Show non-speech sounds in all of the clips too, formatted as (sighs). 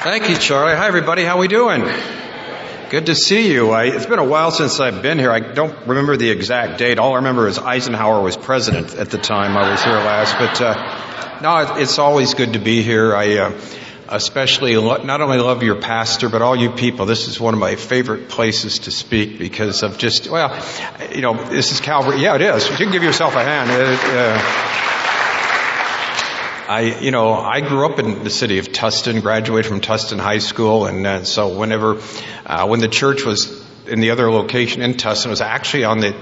Thank you, Charlie. Hi, everybody. How we doing? Good to see you. I, it's been a while since I've been here. I don't remember the exact date. All I remember is Eisenhower was president at the time I was here last. But uh, no, it's always good to be here. I uh, especially lo- not only love your pastor, but all you people. This is one of my favorite places to speak because of just well, you know, this is Calvary. Yeah, it is. You can give yourself a hand. It, uh, I, you know, I grew up in the city of Tustin, graduated from Tustin High School, and uh, so whenever, uh, when the church was in the other location in Tustin, was actually on the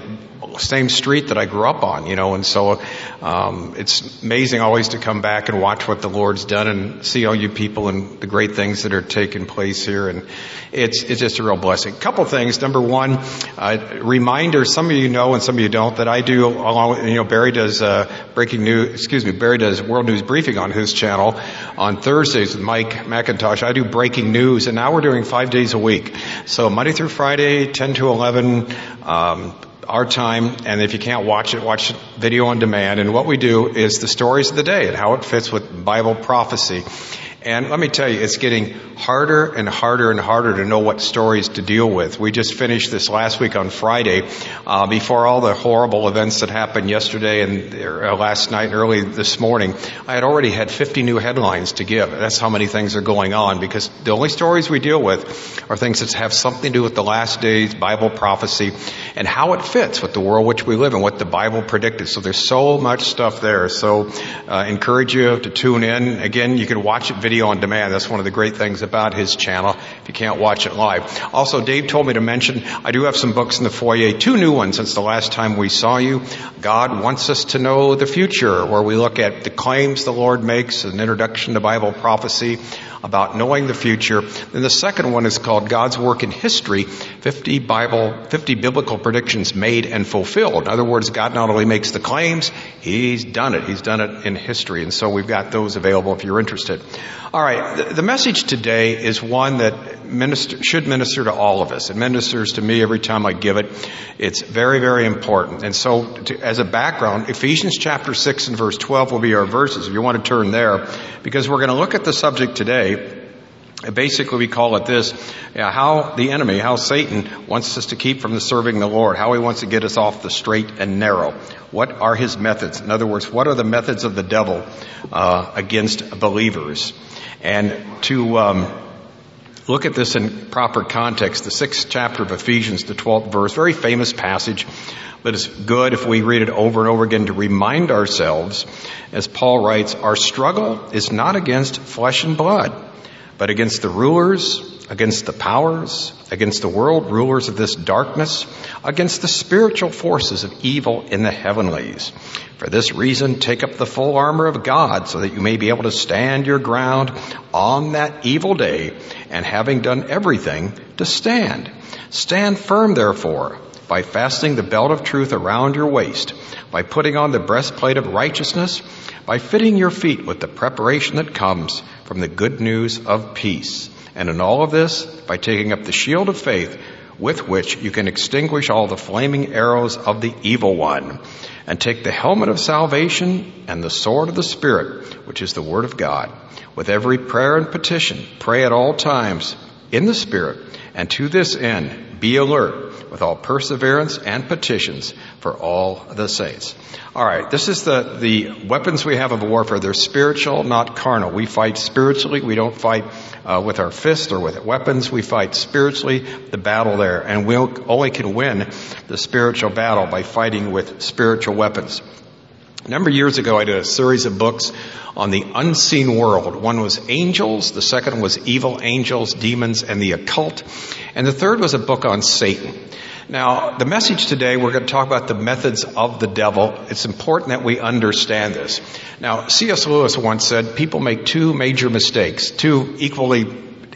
same street that I grew up on, you know, and so um, it's amazing always to come back and watch what the Lord's done and see all you people and the great things that are taking place here, and it's it's just a real blessing. Couple things. Number one, uh, reminder. Some of you know and some of you don't that I do along with you know Barry does uh, breaking news. Excuse me, Barry does World News Briefing on his channel on Thursdays with Mike McIntosh. I do breaking news, and now we're doing five days a week. So Monday through Friday, 10 to 11. Um, our time, and if you can't watch it, watch video on demand. And what we do is the stories of the day and how it fits with Bible prophecy. And let me tell you, it's getting harder and harder and harder to know what stories to deal with. We just finished this last week on Friday, uh, before all the horrible events that happened yesterday and uh, last night and early this morning. I had already had 50 new headlines to give. That's how many things are going on because the only stories we deal with are things that have something to do with the last days, Bible prophecy, and how it fits with the world which we live in, what the Bible predicted. So there's so much stuff there. So uh, encourage you to tune in. Again, you can watch it video on demand. That's one of the great things about his channel if you can't watch it live. Also, Dave told me to mention I do have some books in the foyer, two new ones since the last time we saw you. God wants us to know the future, where we look at the claims the Lord makes, an introduction to Bible prophecy about knowing the future. Then the second one is called God's Work in History, 50 Bible, 50 biblical predictions made and fulfilled. In other words, God not only makes the claims, He's done it. He's done it in history. And so we've got those available if you're interested. All right. The message today is one that minister, should minister to all of us. It ministers to me every time I give it. It's very, very important. And so to, as a background, Ephesians chapter 6 and verse 12 will be our verses if you want to turn there because we're going to look at the subject today Basically, we call it this, yeah, how the enemy, how Satan wants us to keep from the serving the Lord, how he wants to get us off the straight and narrow. What are his methods? In other words, what are the methods of the devil uh, against believers? And to um, look at this in proper context, the sixth chapter of Ephesians, the 12th verse, very famous passage, but it's good if we read it over and over again to remind ourselves, as Paul writes, our struggle is not against flesh and blood but against the rulers, against the powers, against the world rulers of this darkness, against the spiritual forces of evil in the heavenlies. For this reason, take up the full armor of God so that you may be able to stand your ground on that evil day and having done everything to stand. Stand firm therefore by fastening the belt of truth around your waist, by putting on the breastplate of righteousness, by fitting your feet with the preparation that comes from the good news of peace. And in all of this, by taking up the shield of faith with which you can extinguish all the flaming arrows of the evil one, and take the helmet of salvation and the sword of the Spirit, which is the Word of God. With every prayer and petition, pray at all times in the Spirit, and to this end, be alert with all perseverance and petitions for all the saints. All right, this is the, the weapons we have of warfare. They're spiritual, not carnal. We fight spiritually. We don't fight uh, with our fists or with weapons. We fight spiritually the battle there. And we only can win the spiritual battle by fighting with spiritual weapons. A number of years ago, I did a series of books on the unseen world. One was angels, the second was evil angels, demons, and the occult, and the third was a book on Satan. Now, the message today, we're going to talk about the methods of the devil. It's important that we understand this. Now, C.S. Lewis once said people make two major mistakes, two equally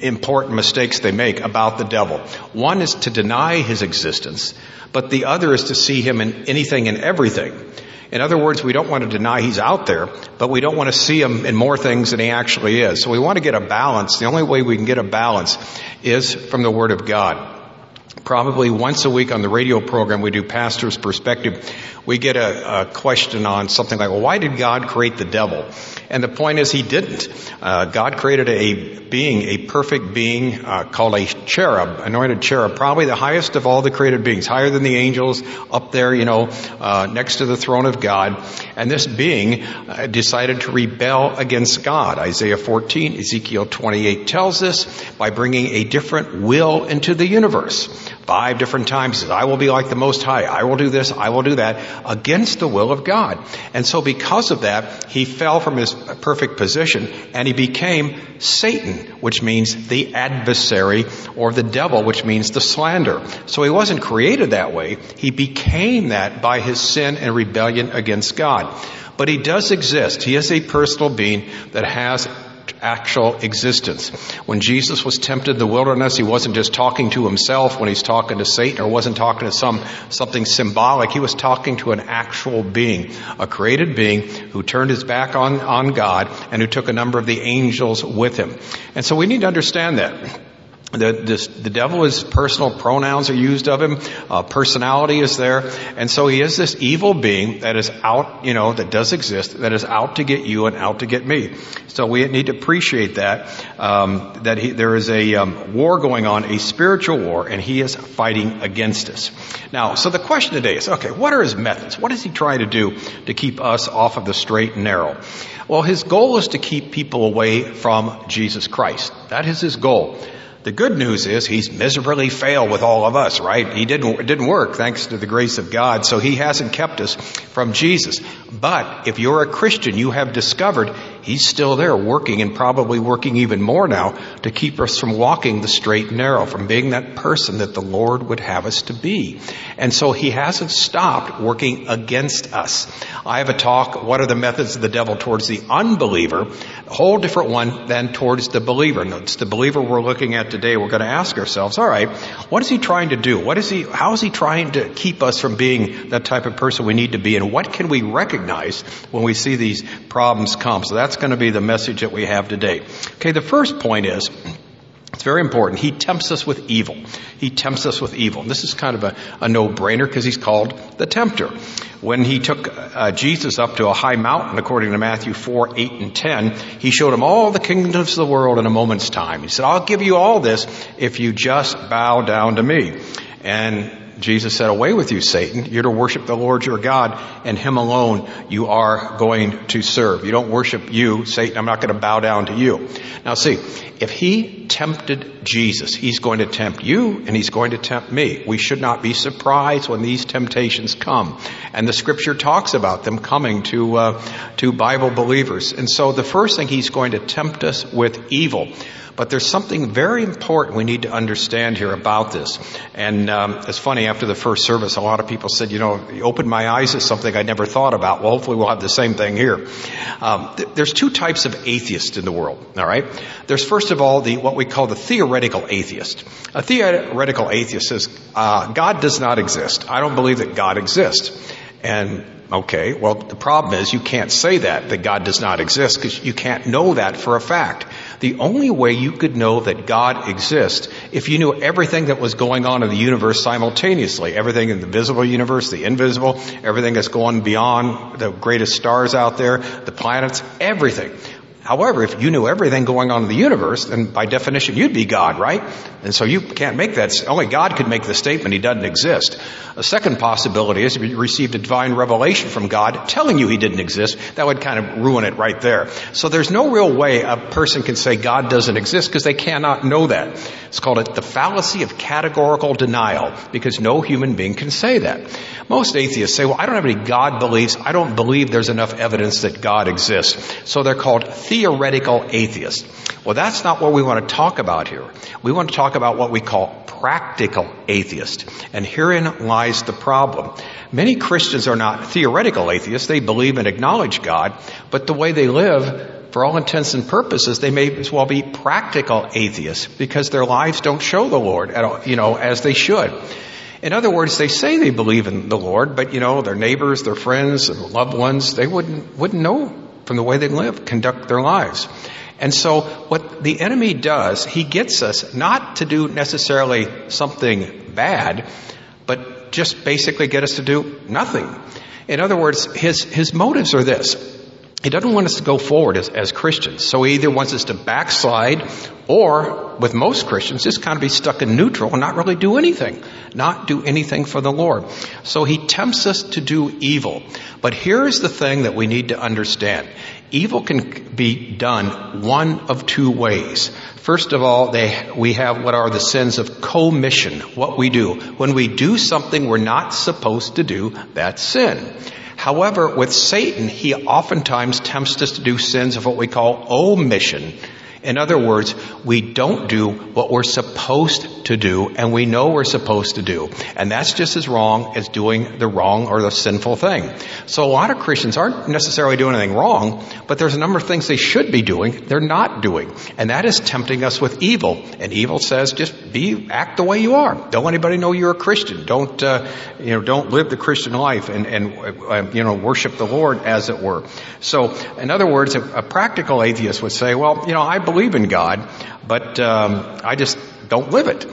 important mistakes they make about the devil. One is to deny his existence, but the other is to see him in anything and everything. In other words, we don't want to deny he's out there, but we don't want to see him in more things than he actually is. So we want to get a balance. The only way we can get a balance is from the Word of God probably once a week on the radio program we do pastor's perspective. We get a, a, question on something like well why did god create the devil And the point is he didn't. Uh, God created a being, a perfect being uh, called a cherub, anointed cherub, probably the highest of all the created beings, higher than the angels, up there, you know, uh, next to the throne of God. And this being uh, decided to rebel against God. Isaiah 14, Ezekiel 28 tells us by bringing a different will into the universe. Five different times says, I will be like the Most High. I will do this. I will do that against the will of God. And so because of that, he fell from his perfect position and he became Satan, which means the adversary or the devil, which means the slander. So he wasn't created that way. He became that by his sin and rebellion against God. But he does exist. He is a personal being that has actual existence. When Jesus was tempted in the wilderness, he wasn't just talking to himself when he's talking to Satan or wasn't talking to some, something symbolic. He was talking to an actual being, a created being who turned his back on, on God and who took a number of the angels with him. And so we need to understand that. The, this, the devil is personal pronouns are used of him. Uh, personality is there. And so he is this evil being that is out, you know, that does exist, that is out to get you and out to get me. So we need to appreciate that, um, that he, there is a um, war going on, a spiritual war, and he is fighting against us. Now, so the question today is, okay, what are his methods? What is he trying to do to keep us off of the straight and narrow? Well, his goal is to keep people away from Jesus Christ. That is his goal. The good news is he's miserably failed with all of us, right? He didn't, it didn't work thanks to the grace of God, so he hasn't kept us from Jesus. But if you're a Christian, you have discovered he's still there working and probably working even more now to keep us from walking the straight and narrow, from being that person that the Lord would have us to be. And so he hasn't stopped working against us. I have a talk, what are the methods of the devil towards the unbeliever? Whole different one than towards the believer. It's the believer we're looking at today, we're going to ask ourselves, all right, what is he trying to do? What is he, how is he trying to keep us from being that type of person we need to be? And what can we recognize when we see these problems come? So that's going to be the message that we have today. Okay, the first point is, it's very important. He tempts us with evil. He tempts us with evil. And this is kind of a, a no-brainer because he's called the tempter. When he took uh, Jesus up to a high mountain, according to Matthew 4, 8, and 10, he showed him all the kingdoms of the world in a moment's time. He said, I'll give you all this if you just bow down to me. And Jesus said, away with you, Satan. You're to worship the Lord your God and him alone you are going to serve. You don't worship you, Satan. I'm not going to bow down to you. Now see, if he tempted Jesus, he's going to tempt you and he's going to tempt me. We should not be surprised when these temptations come. And the scripture talks about them coming to, uh, to Bible believers. And so the first thing he's going to tempt us with evil. But there's something very important we need to understand here about this. And um, it's funny, after the first service, a lot of people said, you know, you opened my eyes to something I never thought about. Well, hopefully we'll have the same thing here. Um, th- there's two types of atheists in the world, all right? There's first of all the what we call the theoretical atheist. A theoretical atheist says, uh, God does not exist. I don't believe that God exists. And Okay, well, the problem is you can't say that, that God does not exist, because you can't know that for a fact. The only way you could know that God exists if you knew everything that was going on in the universe simultaneously. Everything in the visible universe, the invisible, everything that's going beyond the greatest stars out there, the planets, everything. However, if you knew everything going on in the universe, then by definition you'd be God, right? And so you can't make that, only God could make the statement he doesn't exist. A second possibility is if you received a divine revelation from God telling you he didn't exist, that would kind of ruin it right there. So there's no real way a person can say God doesn't exist because they cannot know that. It's called it the fallacy of categorical denial because no human being can say that. Most atheists say, well, I don't have any God beliefs. I don't believe there's enough evidence that God exists. So they're called theoretical atheist. Well, that's not what we want to talk about here. We want to talk about what we call practical atheist. And herein lies the problem. Many Christians are not theoretical atheists. They believe and acknowledge God, but the way they live, for all intents and purposes, they may as well be practical atheists because their lives don't show the Lord, at, you know, as they should. In other words, they say they believe in the Lord, but you know, their neighbors, their friends, their loved ones, they wouldn't, wouldn't know from the way they live, conduct their lives. And so what the enemy does, he gets us not to do necessarily something bad, but just basically get us to do nothing. In other words, his, his motives are this. He doesn't want us to go forward as, as Christians. So he either wants us to backslide or, with most Christians, just kind of be stuck in neutral and not really do anything. Not do anything for the Lord. So he tempts us to do evil. But here's the thing that we need to understand. Evil can be done one of two ways. First of all, they, we have what are the sins of commission, what we do. When we do something we're not supposed to do, that's sin. However, with Satan, he oftentimes tempts us to do sins of what we call omission. In other words, we don't do what we're supposed to do and we know we're supposed to do. And that's just as wrong as doing the wrong or the sinful thing. So a lot of Christians aren't necessarily doing anything wrong, but there's a number of things they should be doing they're not doing. And that is tempting us with evil. And evil says just be, act the way you are. Don't anybody know you're a Christian. Don't, uh, you know, don't live the Christian life and, and uh, you know, worship the Lord as it were. So, in other words, a, a practical atheist would say, well, you know, I believe in God, but um, I just don't live it.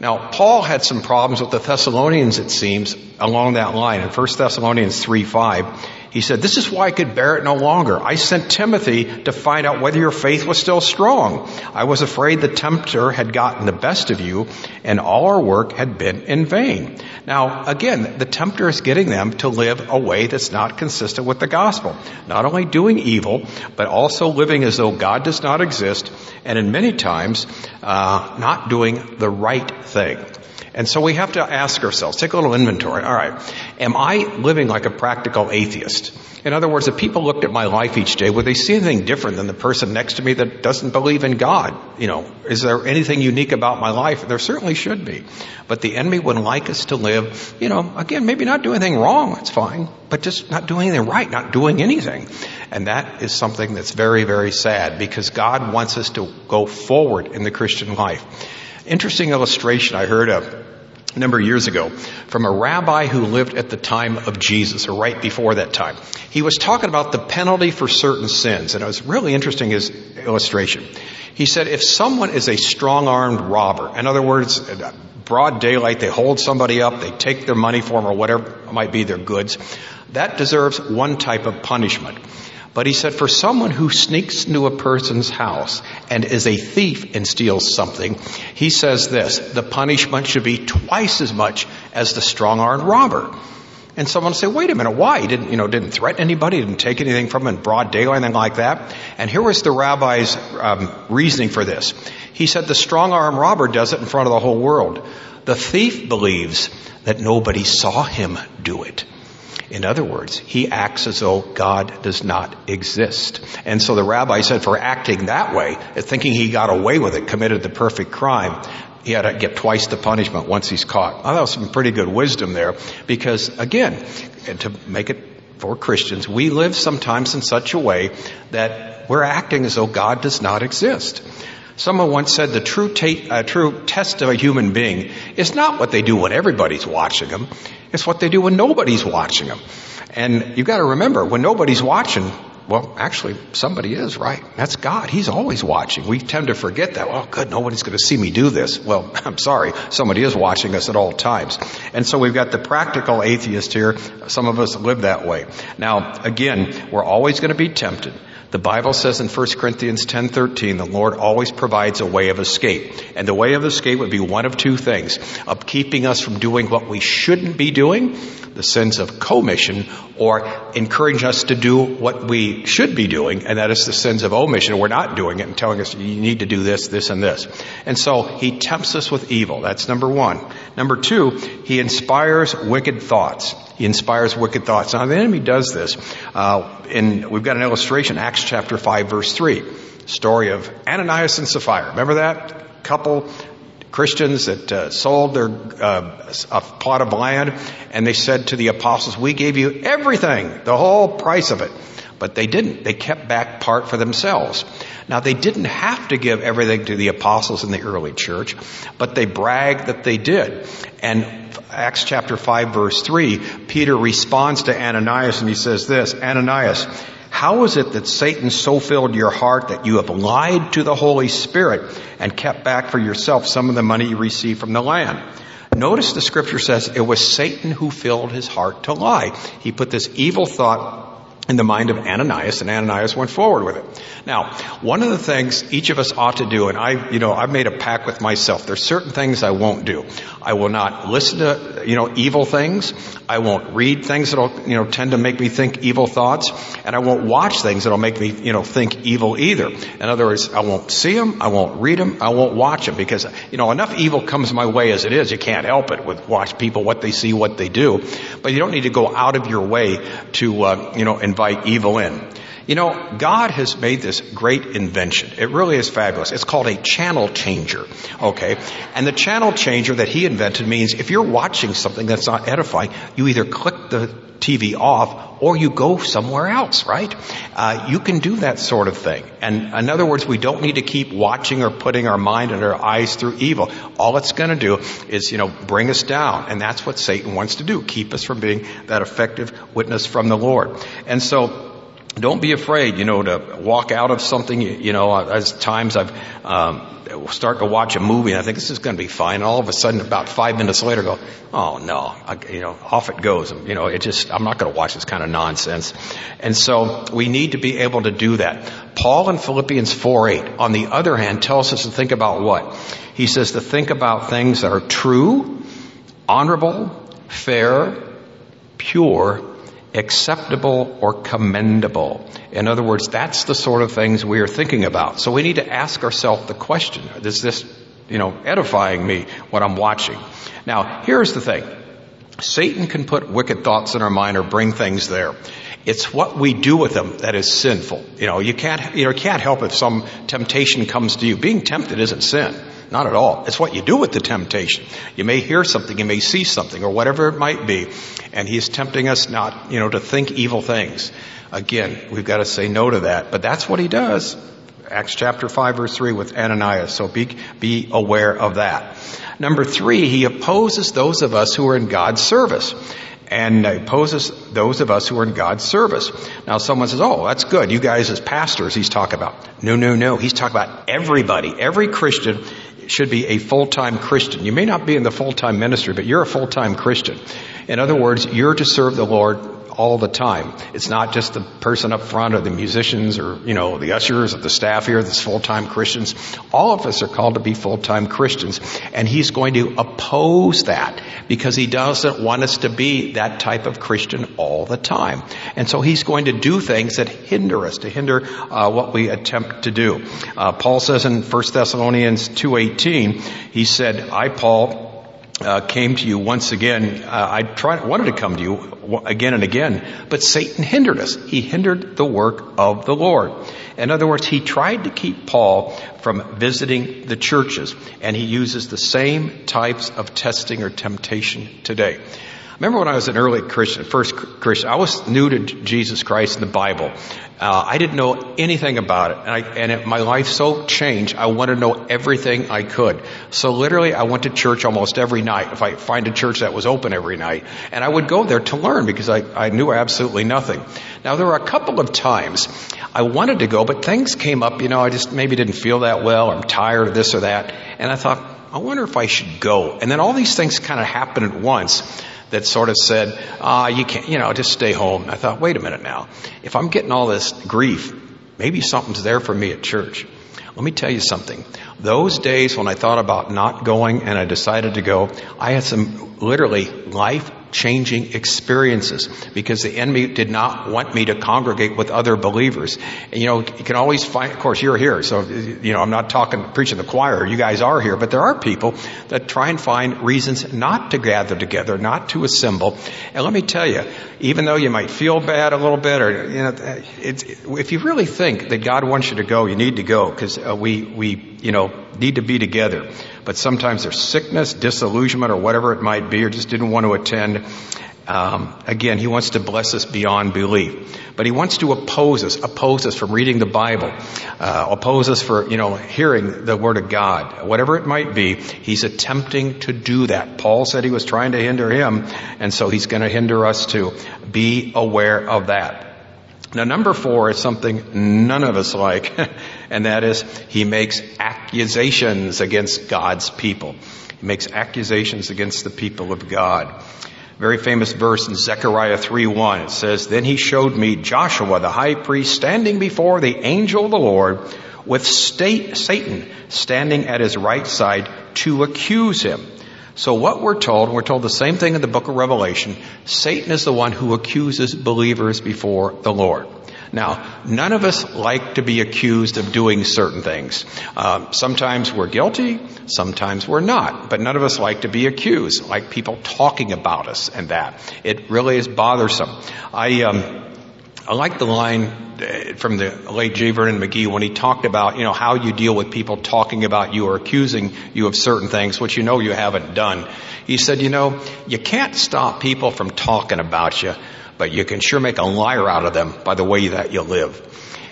Now, Paul had some problems with the Thessalonians, it seems, along that line. In 1 Thessalonians 3 5, he said, This is why I could bear it no longer. I sent Timothy to find out whether your faith was still strong. I was afraid the tempter had gotten the best of you, and all our work had been in vain. Now, again, the tempter is getting them to live a way that's not consistent with the gospel. Not only doing evil, but also living as though God does not exist, and in many times, uh, not doing the right thing. And so we have to ask ourselves, take a little inventory. All right. Am I living like a practical atheist? In other words, if people looked at my life each day, would they see anything different than the person next to me that doesn't believe in God? You know, is there anything unique about my life? There certainly should be. But the enemy would like us to live, you know, again, maybe not do anything wrong. That's fine. But just not doing anything right, not doing anything. And that is something that's very, very sad because God wants us to go forward in the Christian life. Interesting illustration I heard uh, a number of years ago from a rabbi who lived at the time of Jesus or right before that time. He was talking about the penalty for certain sins and it was really interesting his illustration. He said if someone is a strong-armed robber, in other words, broad daylight, they hold somebody up, they take their money for them or whatever might be their goods, that deserves one type of punishment. But he said, for someone who sneaks into a person's house and is a thief and steals something, he says this, the punishment should be twice as much as the strong-armed robber. And someone will say, wait a minute, why? He didn't, you know, didn't threaten anybody, didn't take anything from him in broad daylight, anything like that. And here was the rabbi's um, reasoning for this. He said the strong-armed robber does it in front of the whole world. The thief believes that nobody saw him do it. In other words, he acts as though God does not exist. And so the rabbi said for acting that way, thinking he got away with it, committed the perfect crime, he had to get twice the punishment once he's caught. I thought some pretty good wisdom there because again, to make it for Christians, we live sometimes in such a way that we're acting as though God does not exist. Someone once said the true, ta- uh, true test of a human being is not what they do when everybody's watching them. It's what they do when nobody's watching them. And you've got to remember, when nobody's watching, well, actually, somebody is, right? That's God. He's always watching. We tend to forget that. Well, good, nobody's going to see me do this. Well, (laughs) I'm sorry. Somebody is watching us at all times. And so we've got the practical atheist here. Some of us live that way. Now, again, we're always going to be tempted. The Bible says in 1 Corinthians 10:13, the Lord always provides a way of escape. And the way of escape would be one of two things: of keeping us from doing what we shouldn't be doing, the sins of commission, or encouraging us to do what we should be doing, and that is the sins of omission. We're not doing it and telling us you need to do this, this, and this. And so he tempts us with evil. That's number one. Number two, he inspires wicked thoughts. He inspires wicked thoughts. Now the enemy does this. Uh, and we've got an illustration, Acts chapter 5 verse 3. Story of Ananias and Sapphira. Remember that? Couple Christians that uh, sold their uh, a plot of land and they said to the apostles, we gave you everything, the whole price of it. But they didn't. They kept back part for themselves. Now they didn't have to give everything to the apostles in the early church, but they bragged that they did. And Acts chapter 5 verse 3, Peter responds to Ananias and he says this, Ananias, how is it that Satan so filled your heart that you have lied to the Holy Spirit and kept back for yourself some of the money you received from the land? Notice the scripture says it was Satan who filled his heart to lie. He put this evil thought in the mind of Ananias, and Ananias went forward with it. Now, one of the things each of us ought to do, and I, you know, I've made a pact with myself. There's certain things I won't do. I will not listen to, you know, evil things. I won't read things that'll, you know, tend to make me think evil thoughts, and I won't watch things that'll make me, you know, think evil either. In other words, I won't see them, I won't read them, I won't watch them because, you know, enough evil comes my way as it is. You can't help it with watch people what they see, what they do, but you don't need to go out of your way to, uh, you know, invite evil in. You know, God has made this great invention. It really is fabulous. It's called a channel changer. Okay. And the channel changer that he invented means if you're watching something that's not edifying, you either click the TV off or you go somewhere else, right? Uh, you can do that sort of thing. And in other words, we don't need to keep watching or putting our mind and our eyes through evil. All it's going to do is, you know, bring us down. And that's what Satan wants to do. Keep us from being that effective witness from the Lord. And so, don't be afraid, you know, to walk out of something. You know, as times I've um, start to watch a movie and I think this is going to be fine. And all of a sudden, about five minutes later, go, oh no, I, you know, off it goes. You know, it just I'm not going to watch this kind of nonsense. And so we need to be able to do that. Paul in Philippians 4:8, on the other hand, tells us to think about what he says to think about things that are true, honorable, fair, pure acceptable or commendable. In other words, that's the sort of things we are thinking about. So we need to ask ourselves the question, is this, you know, edifying me what I'm watching? Now, here's the thing. Satan can put wicked thoughts in our mind or bring things there. It's what we do with them that is sinful. You know, you can't, you know, can't help if some temptation comes to you. Being tempted isn't sin. Not at all. It's what you do with the temptation. You may hear something, you may see something, or whatever it might be, and he's tempting us not, you know, to think evil things. Again, we've got to say no to that. But that's what he does. Acts chapter 5 verse 3 with Ananias. So be, be aware of that. Number three, he opposes those of us who are in God's service and opposes those of us who are in God's service. Now someone says, oh, that's good. You guys as pastors, he's talking about. No, no, no. He's talking about everybody. Every Christian should be a full-time Christian. You may not be in the full-time ministry, but you're a full-time Christian. In other words, you're to serve the Lord all the time. It's not just the person up front or the musicians or, you know, the ushers or the staff here that's full-time Christians. All of us are called to be full-time Christians. And he's going to oppose that because he doesn't want us to be that type of Christian all the time. And so he's going to do things that hinder us, to hinder uh, what we attempt to do. Uh, Paul says in 1 Thessalonians 2.18, he said, I, Paul, uh, came to you once again. Uh, I tried, wanted to come to you again and again, but Satan hindered us. He hindered the work of the Lord. In other words, he tried to keep Paul from visiting the churches, and he uses the same types of testing or temptation today. Remember when I was an early Christian, first Christian, I was new to Jesus Christ and the Bible. Uh, I didn't know anything about it, and, I, and it, my life so changed. I wanted to know everything I could. So literally, I went to church almost every night. If I find a church that was open every night, and I would go there to learn because I, I knew absolutely nothing. Now there were a couple of times I wanted to go, but things came up. You know, I just maybe didn't feel that well. Or I'm tired of this or that, and I thought, I wonder if I should go. And then all these things kind of happened at once that sort of said, ah, you can't, you know, just stay home. I thought, wait a minute now. If I'm getting all this grief, maybe something's there for me at church. Let me tell you something. Those days when I thought about not going and I decided to go, I had some literally life changing experiences because the enemy did not want me to congregate with other believers. And you know, you can always find, of course you're here, so you know, I'm not talking, preaching the choir, you guys are here, but there are people that try and find reasons not to gather together, not to assemble. And let me tell you, even though you might feel bad a little bit or, you know, if you really think that God wants you to go, you need to go because uh, we, we, you know, need to be together but sometimes there's sickness, disillusionment, or whatever it might be, or just didn't want to attend. Um, again, he wants to bless us beyond belief, but he wants to oppose us, oppose us from reading the Bible, uh, oppose us for you know hearing the Word of God, whatever it might be. He's attempting to do that. Paul said he was trying to hinder him, and so he's going to hinder us too. Be aware of that. Now, number four is something none of us like, (laughs) and that is he makes accusations against God's people. He makes accusations against the people of God. very famous verse in Zechariah 3:1. It says, "Then he showed me Joshua the high priest standing before the angel of the Lord with state, Satan standing at his right side to accuse him." So what we're told, we're told the same thing in the book of Revelation, Satan is the one who accuses believers before the Lord. Now, none of us like to be accused of doing certain things. Uh, sometimes we're guilty, sometimes we're not, but none of us like to be accused, like people talking about us and that. It really is bothersome. I, um, I like the line uh, from the late J. Vernon McGee when he talked about, you know, how you deal with people talking about you or accusing you of certain things, which you know you haven't done. He said, you know, you can't stop people from talking about you, but you can sure make a liar out of them by the way that you live.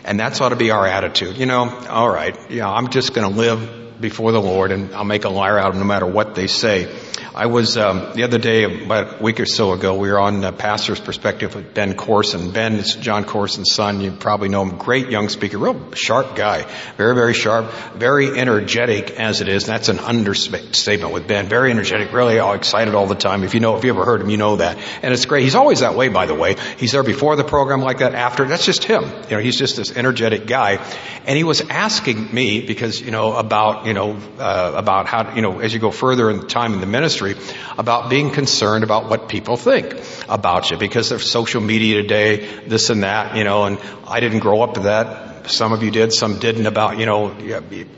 And that's ought to be our attitude. You know, all right, yeah, I'm just going to live before the Lord and I'll make a liar out of them no matter what they say. I was um, the other day, about a week or so ago, we were on uh, Pastor's Perspective with Ben Courson. Ben is Jon Courson's son. You probably know him. Great young speaker, real sharp guy, very very sharp, very energetic as it is. And that's an understatement with Ben. Very energetic, really all excited all the time. If you know, if you ever heard him, you know that. And it's great. He's always that way, by the way. He's there before the program like that, after. That's just him. You know, he's just this energetic guy. And he was asking me because you know about you know uh, about how you know as you go further in time in the ministry ministry about being concerned about what people think about you because of social media today, this and that, you know, and I didn't grow up that. Some of you did, some didn't about, you know,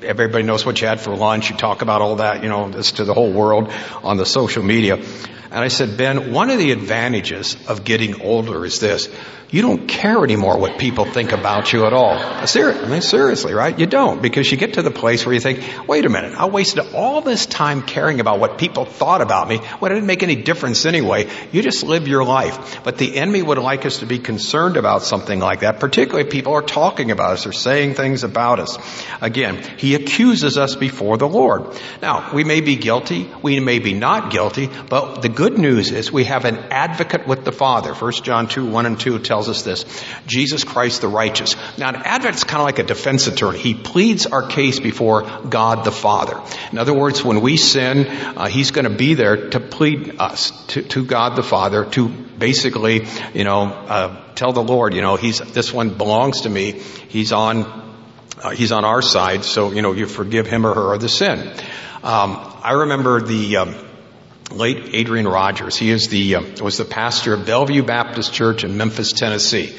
everybody knows what you had for lunch. You talk about all that, you know, this to the whole world on the social media. And I said, Ben, one of the advantages of getting older is this you don't care anymore what people think about you at all. Uh, ser- I mean, seriously, right? You don't because you get to the place where you think, wait a minute, I wasted all this time caring about what people thought about me when it didn't make any difference anyway. You just live your life. But the enemy would like us to be concerned about something like that, particularly if people are talking about us or saying things about us. Again, he accuses us before the Lord. Now, we may be guilty, we may be not guilty, but the good news is we have an advocate with the Father. 1 John 2, 1 and 2 tells tells us this. Jesus Christ the righteous. Now an advocate is kind of like a defense attorney. He pleads our case before God the Father. In other words, when we sin, uh, he's going to be there to plead us to, to God the Father to basically, you know, uh, tell the Lord, you know, he's, this one belongs to me. He's on, uh, he's on our side. So, you know, you forgive him or her of the sin. Um, I remember the, um, late Adrian Rogers. He is the, uh, was the pastor of Bellevue Baptist Church in Memphis, Tennessee.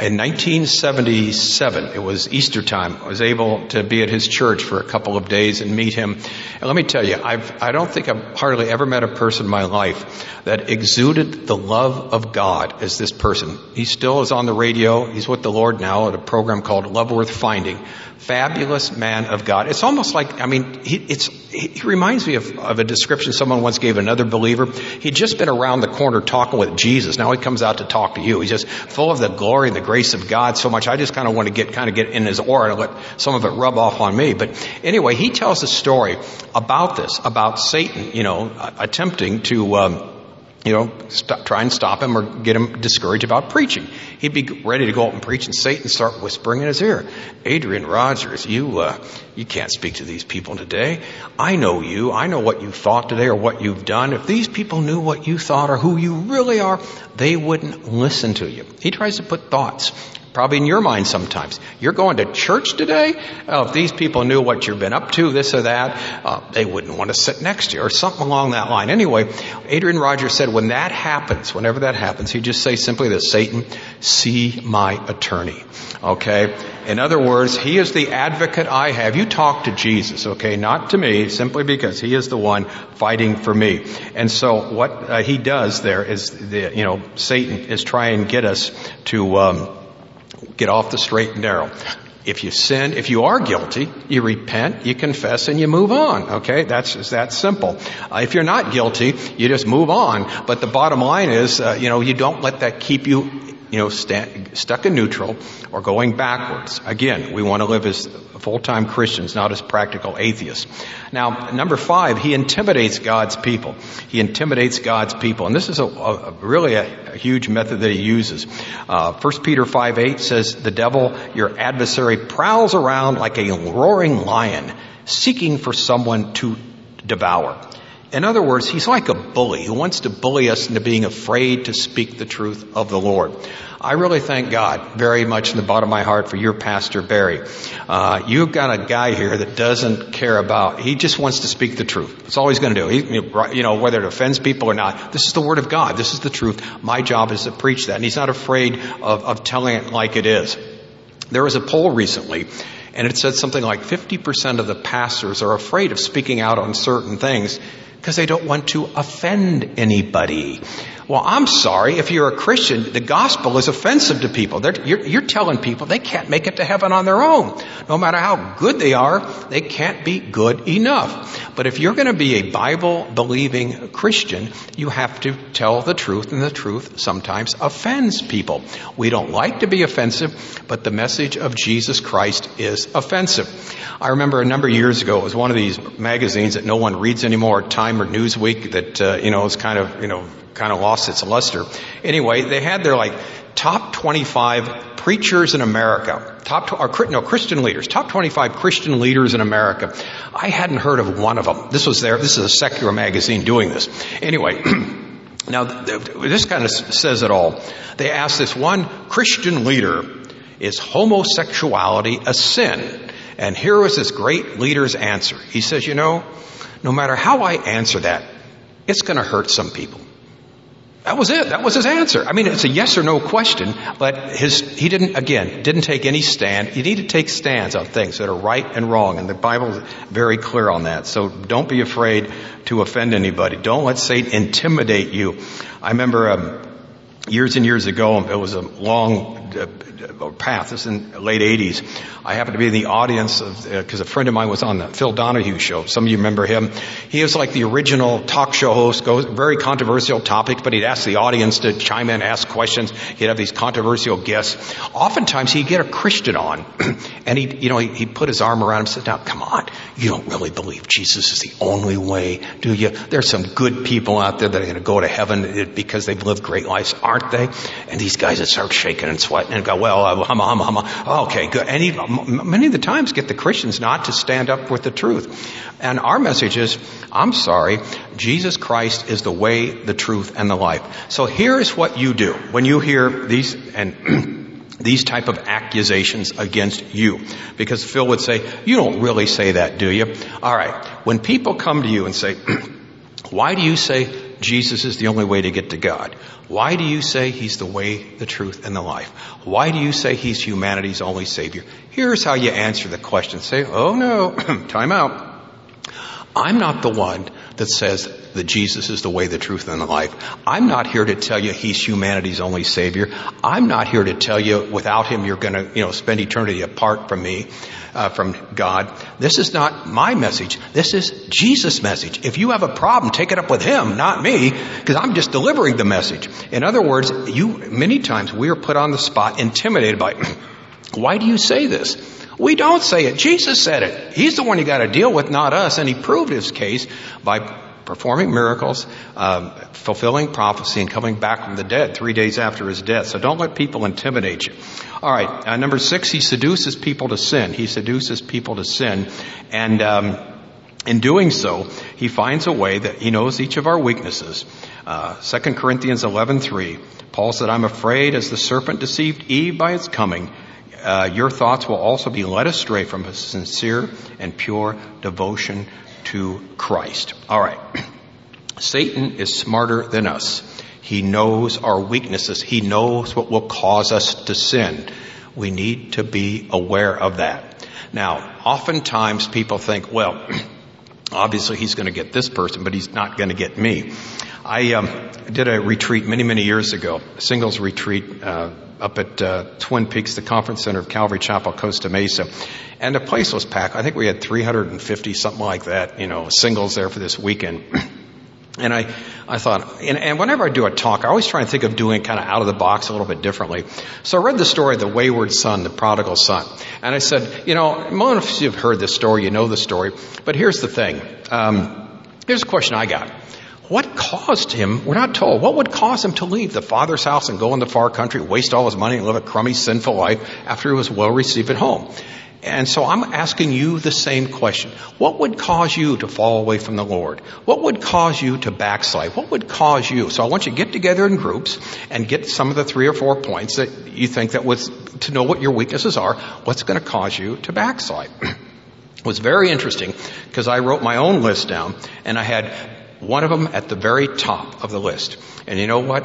In 1977, it was Easter time. I was able to be at his church for a couple of days and meet him. And let me tell you, I've, I don't think I've hardly ever met a person in my life that exuded the love of God as this person. He still is on the radio. He's with the Lord now at a program called Love Worth Finding fabulous man of God. It's almost like, I mean, he, it's, he reminds me of, of a description someone once gave another believer. He'd just been around the corner talking with Jesus. Now he comes out to talk to you. He's just full of the glory and the grace of God so much. I just kind of want to get, kind of get in his aura and let some of it rub off on me. But anyway, he tells a story about this, about Satan, you know, attempting to, um, you know, stop, try and stop him or get him discouraged about preaching. He'd be ready to go out and preach, and Satan start whispering in his ear, "Adrian Rogers, you uh, you can't speak to these people today. I know you. I know what you thought today or what you've done. If these people knew what you thought or who you really are, they wouldn't listen to you." He tries to put thoughts Probably in your mind sometimes. You're going to church today? Oh, if these people knew what you've been up to, this or that, uh, they wouldn't want to sit next to you or something along that line. Anyway, Adrian Rogers said when that happens, whenever that happens, he just say simply this, Satan, see my attorney. Okay? In other words, he is the advocate I have. You talk to Jesus, okay? Not to me, simply because he is the one fighting for me. And so what uh, he does there is, the, you know, Satan is trying to get us to, um, get off the straight and narrow. If you sin, if you are guilty, you repent, you confess, and you move on. Okay, that's just that simple. Uh, if you're not guilty, you just move on. But the bottom line is, uh, you know, you don't let that keep you you know, st- stuck in neutral or going backwards. Again, we want to live as full-time Christians, not as practical atheists. Now, number five, he intimidates God's people. He intimidates God's people. And this is a, a really a, a, huge method that he uses. Uh, 1 Peter 5, 8 says, the devil, your adversary, prowls around like a roaring lion, seeking for someone to devour. In other words, he's like a bully who wants to bully us into being afraid to speak the truth of the Lord. I really thank God very much in the bottom of my heart for your pastor Barry. Uh, you've got a guy here that doesn't care about. He just wants to speak the truth. That's all he's going to do. He, you know, whether it offends people or not. This is the word of God. This is the truth. My job is to preach that, and he's not afraid of, of telling it like it is. There was a poll recently and it said something like 50% of the pastors are afraid of speaking out on certain things because they don't want to offend anybody. Well, I'm sorry. If you're a Christian, the gospel is offensive to people. You're, you're, telling people they can't make it to heaven on their own. No matter how good they are, they can't be good enough. But if you're going to be a Bible believing Christian, you have to tell the truth, and the truth sometimes offends people. We don't like to be offensive, but the message of Jesus Christ is offensive. I remember a number of years ago, it was one of these magazines that no one reads anymore, Time or Newsweek, that, uh, you know, is kind of, you know, kind of lost its luster. Anyway, they had their like top 25 preachers in America, top or no Christian leaders, top 25 Christian leaders in America. I hadn't heard of one of them. This was there. This is a secular magazine doing this. Anyway. (clears throat) Now, this kind of says it all. They asked this one Christian leader, is homosexuality a sin? And here was this great leader's answer. He says, you know, no matter how I answer that, it's going to hurt some people. That was it. That was his answer. I mean, it's a yes or no question, but his, he didn't, again, didn't take any stand. You need to take stands on things that are right and wrong, and the Bible is very clear on that. So don't be afraid to offend anybody. Don't let Satan intimidate you. I remember um, years and years ago, it was a long path. This is in the late 80s. I happened to be in the audience because uh, a friend of mine was on the Phil Donahue show. Some of you remember him. He was like the original talk show host, goes very controversial topics, but he'd ask the audience to chime in, ask questions. He'd have these controversial guests. Oftentimes he'd get a Christian on (clears throat) and he, you know, he, he'd put his arm around him and said, now come on, you don't really believe Jesus is the only way, do you? There's some good people out there that are going to go to heaven because they've lived great lives, aren't they? And these guys would start shaking and sweating and go, well, uh, hum, hum, hum, okay, good. And he, many of the times get the Christians not to stand up with the truth. And our message is, I'm sorry, Jesus Christ is the way, the truth, and the life. So here's what you do when you hear these and (clears throat) these type of accusations against you. Because Phil would say, you don't really say that, do you? Alright. When people come to you and say, (clears throat) why do you say Jesus is the only way to get to God? Why do you say He's the way, the truth, and the life? Why do you say He's humanity's only Savior? Here's how you answer the question. Say, oh no, (clears throat) time out. I'm not the one that says that Jesus is the way, the truth, and the life. I'm not here to tell you He's humanity's only Savior. I'm not here to tell you without Him you're gonna, you know, spend eternity apart from me uh, from God. This is not my message. This is Jesus' message. If you have a problem, take it up with Him, not me, because I'm just delivering the message. In other words, you, many times we are put on the spot, intimidated by, (clears throat) why do you say this? We don't say it. Jesus said it. He's the one you got to deal with, not us. And he proved his case by performing miracles, um, fulfilling prophecy, and coming back from the dead three days after his death. So don't let people intimidate you. All right, uh, number six, he seduces people to sin. He seduces people to sin, and um, in doing so, he finds a way that he knows each of our weaknesses. Uh, 2 Corinthians 11:3, Paul said, "I'm afraid as the serpent deceived Eve by its coming." Uh, your thoughts will also be led astray from a sincere and pure devotion to Christ. All right. Satan is smarter than us. He knows our weaknesses. He knows what will cause us to sin. We need to be aware of that. Now, oftentimes people think, well, (clears throat) obviously he's going to get this person, but he's not going to get me. I um, did a retreat many, many years ago, a singles retreat uh, up at uh, Twin Peaks, the conference center of Calvary Chapel, Costa Mesa. And the place was packed. I think we had 350, something like that, you know, singles there for this weekend. (clears throat) And I, I thought, and, and, whenever I do a talk, I always try and think of doing it kind of out of the box a little bit differently. So I read the story of the wayward son, the prodigal son. And I said, you know, most of you have heard this story, you know the story, but here's the thing. Um, here's a question I got. What caused him, we're not told, what would cause him to leave the father's house and go in the far country, waste all his money and live a crummy, sinful life after he was well received at home? And so I'm asking you the same question. What would cause you to fall away from the Lord? What would cause you to backslide? What would cause you? So I want you to get together in groups and get some of the three or four points that you think that was to know what your weaknesses are. What's going to cause you to backslide? (clears throat) it was very interesting because I wrote my own list down and I had one of them at the very top of the list. And you know what?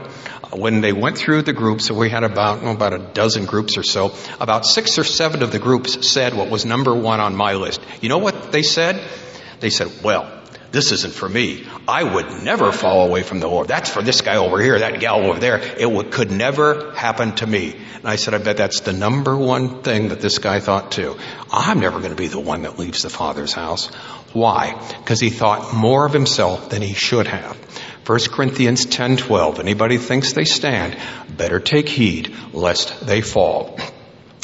When they went through the groups, we had about, oh, about a dozen groups or so, about six or seven of the groups said what was number one on my list. You know what they said? They said, well, this isn't for me. I would never fall away from the Lord. That's for this guy over here, that gal over there. It would, could never happen to me. And I said, I bet that's the number one thing that this guy thought too. I'm never going to be the one that leaves the Father's house. Why? Because he thought more of himself than he should have. 1 Corinthians 10:12. Anybody thinks they stand, better take heed lest they fall.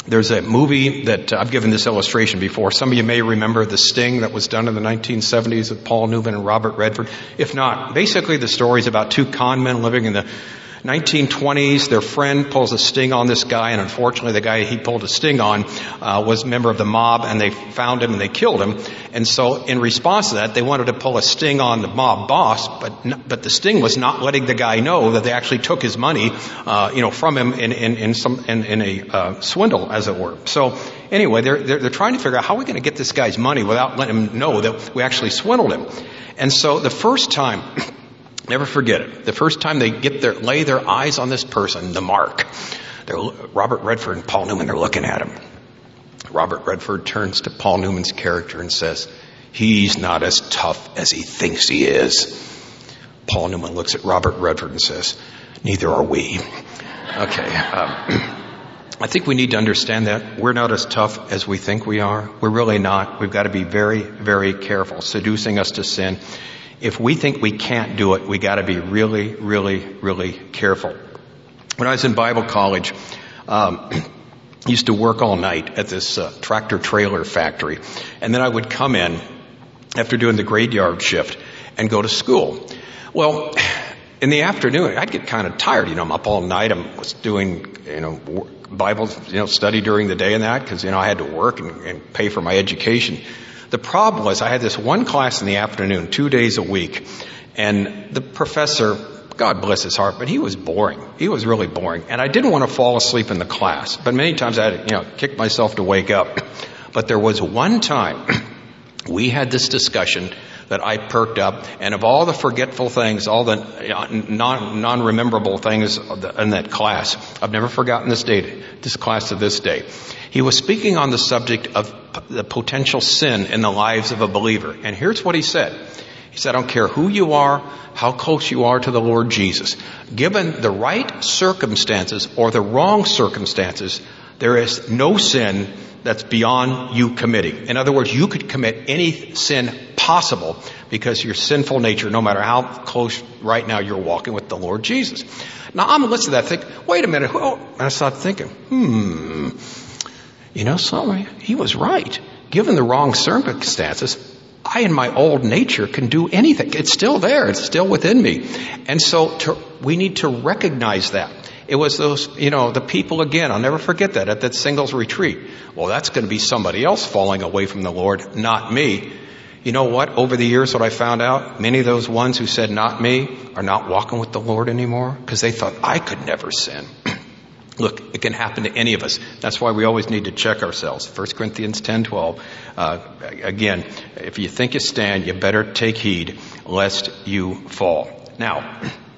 There's a movie that uh, I've given this illustration before. Some of you may remember The Sting that was done in the 1970s with Paul Newman and Robert Redford. If not, basically the story is about two con men living in the 1920s, their friend pulls a sting on this guy, and unfortunately, the guy he pulled a sting on uh, was a member of the mob, and they found him and they killed him. And so, in response to that, they wanted to pull a sting on the mob boss, but but the sting was not letting the guy know that they actually took his money, uh, you know, from him in in, in some in, in a uh, swindle, as it were. So anyway, they're, they're they're trying to figure out how are we going to get this guy's money without letting him know that we actually swindled him. And so the first time. Never forget it. The first time they get their, lay their eyes on this person, the mark, Robert Redford and Paul Newman, they're looking at him. Robert Redford turns to Paul Newman's character and says, he's not as tough as he thinks he is. Paul Newman looks at Robert Redford and says, neither are we. Okay. Um, I think we need to understand that we're not as tough as we think we are. We're really not. We've got to be very, very careful. Seducing us to sin if we think we can't do it, we got to be really, really, really careful. When I was in Bible college, um, (clears throat) used to work all night at this uh, tractor trailer factory, and then I would come in after doing the graveyard shift and go to school. Well, (sighs) in the afternoon, I'd get kind of tired. You know, I'm up all night. I was doing, you know, Bible, you know, study during the day and that because, you know, I had to work and, and pay for my education. The problem was I had this one class in the afternoon, two days a week, and the professor, God bless his heart, but he was boring. He was really boring. And I didn't want to fall asleep in the class, but many times I had to, you know, kick myself to wake up. But there was one time (clears throat) we had this discussion that I perked up, and of all the forgetful things, all the non, non-rememberable things in that class, I've never forgotten this day, this class to this day. He was speaking on the subject of the potential sin in the lives of a believer. And here's what he said. He said, I don't care who you are, how close you are to the Lord Jesus. Given the right circumstances or the wrong circumstances, there is no sin that's beyond you committing. In other words, you could commit any sin possible because your sinful nature, no matter how close right now you're walking with the Lord Jesus. Now I'm listening to that, think, wait a minute, and I started thinking, hmm, you know something? He was right. Given the wrong circumstances, I in my old nature can do anything. It's still there. It's still within me. And so to, we need to recognize that. It was those, you know, the people again, I'll never forget that at that singles retreat. Well, that's going to be somebody else falling away from the Lord, not me. You know what? Over the years, what I found out, many of those ones who said not me are not walking with the Lord anymore because they thought I could never sin. (clears throat) Look, it can happen to any of us. That's why we always need to check ourselves. 1 Corinthians 10, 12. Uh, again, if you think you stand, you better take heed lest you fall. Now, (clears throat)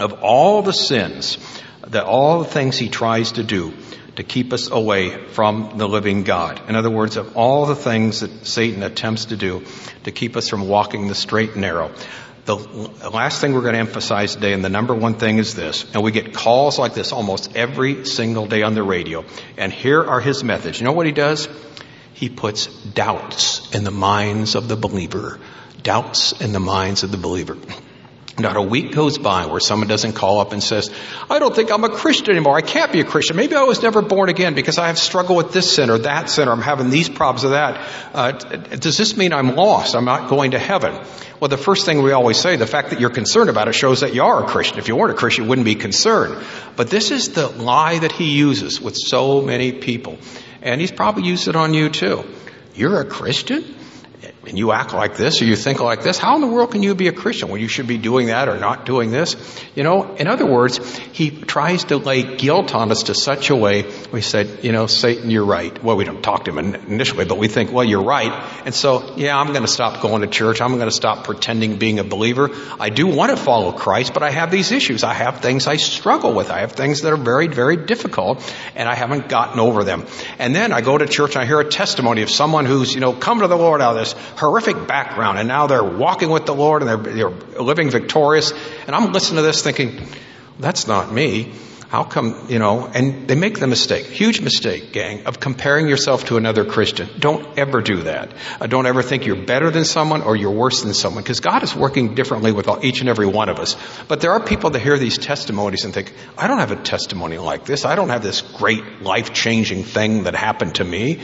of all the sins, that all the things he tries to do to keep us away from the living God. In other words, of all the things that Satan attempts to do to keep us from walking the straight and narrow, the last thing we're going to emphasize today, and the number one thing is this, and we get calls like this almost every single day on the radio. And here are his methods. You know what he does? He puts doubts in the minds of the believer. Doubts in the minds of the believer. Not a week goes by where someone doesn't call up and says, I don't think I'm a Christian anymore. I can't be a Christian. Maybe I was never born again because I have struggled with this sin or that sin or I'm having these problems or that. Uh, does this mean I'm lost? I'm not going to heaven? Well, the first thing we always say, the fact that you're concerned about it shows that you are a Christian. If you weren't a Christian, you wouldn't be concerned. But this is the lie that he uses with so many people. And he's probably used it on you too. You're a Christian? And you act like this or you think like this, how in the world can you be a Christian when you should be doing that or not doing this? You know, in other words, he tries to lay guilt on us to such a way we said, you know, Satan, you're right. Well, we don't talk to him initially, but we think, well, you're right. And so, yeah, I'm going to stop going to church. I'm going to stop pretending being a believer. I do want to follow Christ, but I have these issues. I have things I struggle with. I have things that are very, very difficult and I haven't gotten over them. And then I go to church and I hear a testimony of someone who's, you know, come to the Lord out of this horrific background, and now they're walking with the Lord and they're, they're living victorious. And I'm listening to this thinking, that's not me. How come, you know, and they make the mistake, huge mistake, gang, of comparing yourself to another Christian. Don't ever do that. Uh, don't ever think you're better than someone or you're worse than someone, because God is working differently with each and every one of us. But there are people that hear these testimonies and think, I don't have a testimony like this. I don't have this great life changing thing that happened to me.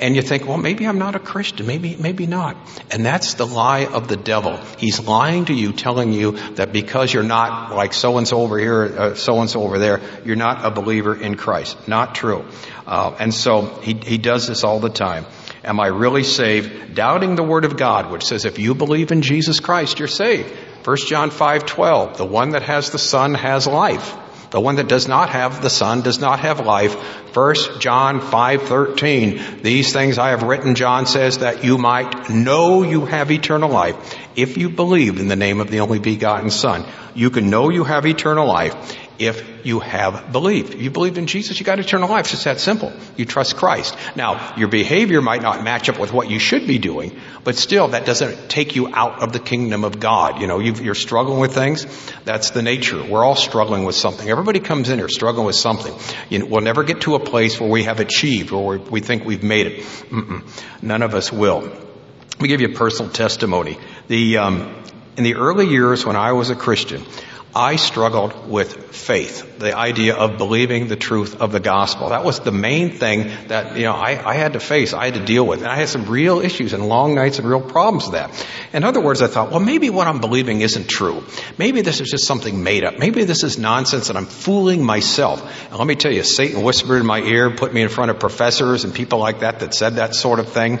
And you think, well, maybe I'm not a Christian. Maybe, maybe not. And that's the lie of the devil. He's lying to you, telling you that because you're not like so and so over here, so and so over there, you're not a believer in Christ. Not true. Uh, and so he, he does this all the time. Am I really saved? Doubting the word of God, which says if you believe in Jesus Christ, you're saved. 1 John 5, 12. The one that has the Son has life. The one that does not have the Son does not have life. First John 5:13. These things I have written, John says, that you might know you have eternal life if you believe in the name of the only begotten Son. You can know you have eternal life if you have believed. If you believe in Jesus, you got eternal life. It's just that simple. You trust Christ. Now, your behavior might not match up with what you should be doing, but still, that doesn't take you out of the kingdom of God. You know, you are struggling with things. That's the nature. We're all struggling with something. Everybody comes in here struggling with something. You know, we'll never get to a place where we have achieved or we think we've made it. Mm-mm. None of us will. Let me give you a personal testimony. The, um, in the early years when I was a Christian, I struggled with faith, the idea of believing the truth of the gospel. That was the main thing that, you know, I, I, had to face, I had to deal with. And I had some real issues and long nights and real problems with that. In other words, I thought, well, maybe what I'm believing isn't true. Maybe this is just something made up. Maybe this is nonsense and I'm fooling myself. And let me tell you, Satan whispered in my ear, put me in front of professors and people like that that said that sort of thing.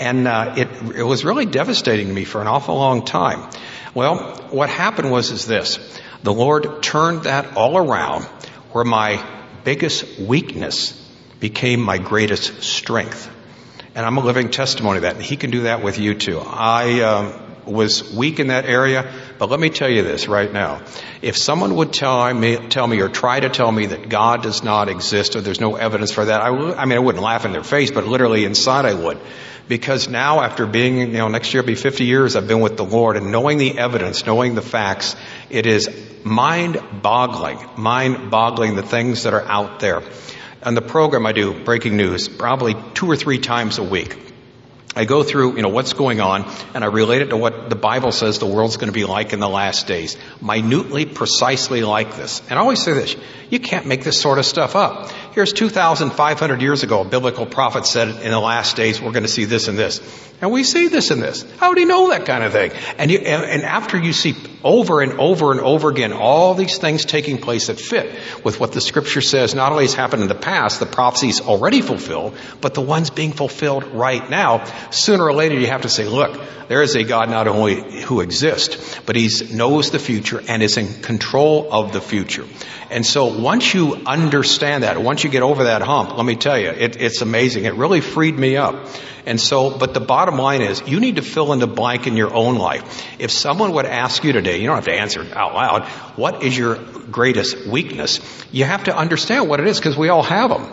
And uh, it, it was really devastating to me for an awful long time. Well, what happened was is this. The Lord turned that all around where my biggest weakness became my greatest strength. And I'm a living testimony of that. He can do that with you too. I um, was weak in that area, but let me tell you this right now. If someone would tell me, tell me or try to tell me that God does not exist or there's no evidence for that, I, I mean, I wouldn't laugh in their face, but literally inside I would. Because now after being, you know, next year will be 50 years I've been with the Lord and knowing the evidence, knowing the facts, it is mind boggling, mind boggling the things that are out there. On the program I do, Breaking News, probably two or three times a week. I go through, you know, what's going on and I relate it to what the Bible says the world's going to be like in the last days. Minutely, precisely like this. And I always say this, you can't make this sort of stuff up. Here's 2,500 years ago, a biblical prophet said in the last days we're going to see this and this. And we see this and this. How do you know that kind of thing? And, you, and after you see over and over and over again all these things taking place that fit with what the scripture says not only has happened in the past, the prophecies already fulfilled, but the ones being fulfilled right now, sooner or later you have to say, look, there is a God not only who exists, but he knows the future and is in control of the future. And so once you understand that, once you get over that hump, let me tell you, it, it's amazing. It really freed me up. And so, but the bottom line is, you need to fill in the blank in your own life. If someone would ask you today, you don't have to answer out loud, what is your greatest weakness? You have to understand what it is because we all have them.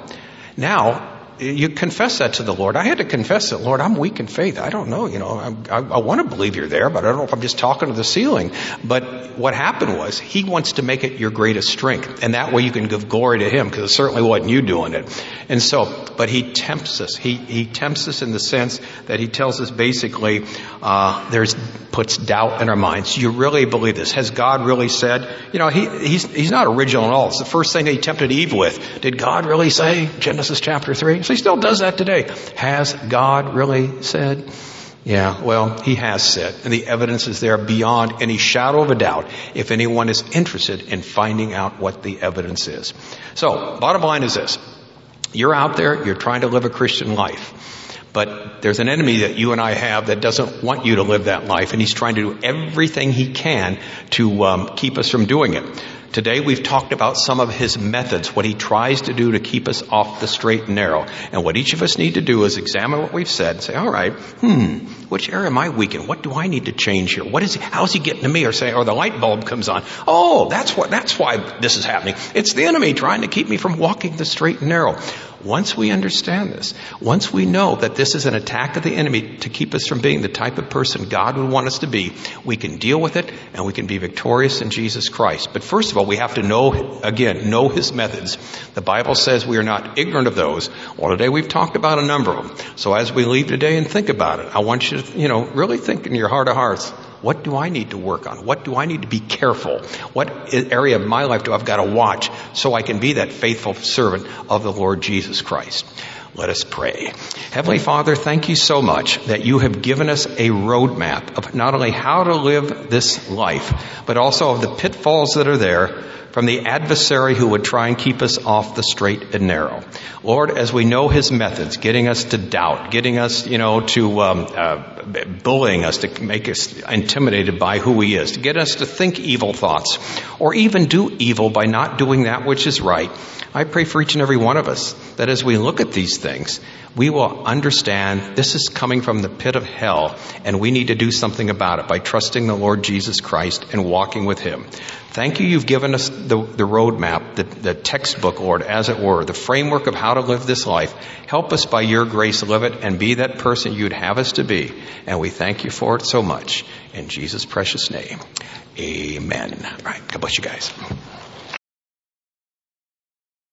Now, you confess that to the Lord. I had to confess it, Lord, I'm weak in faith. I don't know, you know, I, I, I want to believe you're there, but I don't know if I'm just talking to the ceiling. But what happened was he wants to make it your greatest strength. And that way you can give glory to him because it certainly wasn't you doing it. And so, but he tempts us. He, he tempts us in the sense that he tells us basically, uh, there's, puts doubt in our minds. You really believe this? Has God really said? You know, he, he's, he's not original at all. It's the first thing he tempted Eve with. Did God really say? Genesis chapter 3. So he still does that today. Has God really said? Yeah, well, he has said, and the evidence is there beyond any shadow of a doubt if anyone is interested in finding out what the evidence is. So, bottom line is this. You're out there, you're trying to live a Christian life, but there's an enemy that you and I have that doesn't want you to live that life, and he's trying to do everything he can to um, keep us from doing it. Today we've talked about some of his methods, what he tries to do to keep us off the straight and narrow. And what each of us need to do is examine what we've said and say, all right, hmm, which area am I weak in? What do I need to change here? What is he, how's he getting to me? Or say, or the light bulb comes on. Oh, that's what, that's why this is happening. It's the enemy trying to keep me from walking the straight and narrow. Once we understand this, once we know that this is an attack of the enemy to keep us from being the type of person God would want us to be, we can deal with it and we can be victorious in Jesus Christ. But first of all, we have to know, again, know His methods. The Bible says we are not ignorant of those. Well, today we've talked about a number of them. So as we leave today and think about it, I want you to, you know, really think in your heart of hearts, what do I need to work on? What do I need to be careful? What area of my life do I've got to watch so I can be that faithful servant of the Lord Jesus Christ? Let us pray. Heavenly Father, thank you so much that you have given us a roadmap of not only how to live this life, but also of the pitfalls that are there from the adversary who would try and keep us off the straight and narrow. Lord, as we know his methods, getting us to doubt, getting us, you know, to um, uh, bullying us, to make us intimidated by who he is, to get us to think evil thoughts, or even do evil by not doing that which is right. I pray for each and every one of us that as we look at these things, we will understand this is coming from the pit of hell and we need to do something about it by trusting the Lord Jesus Christ and walking with Him. Thank you, you've given us the, the roadmap, the, the textbook, Lord, as it were, the framework of how to live this life. Help us by your grace live it and be that person you'd have us to be. And we thank you for it so much. In Jesus' precious name, amen. All right, God bless you guys.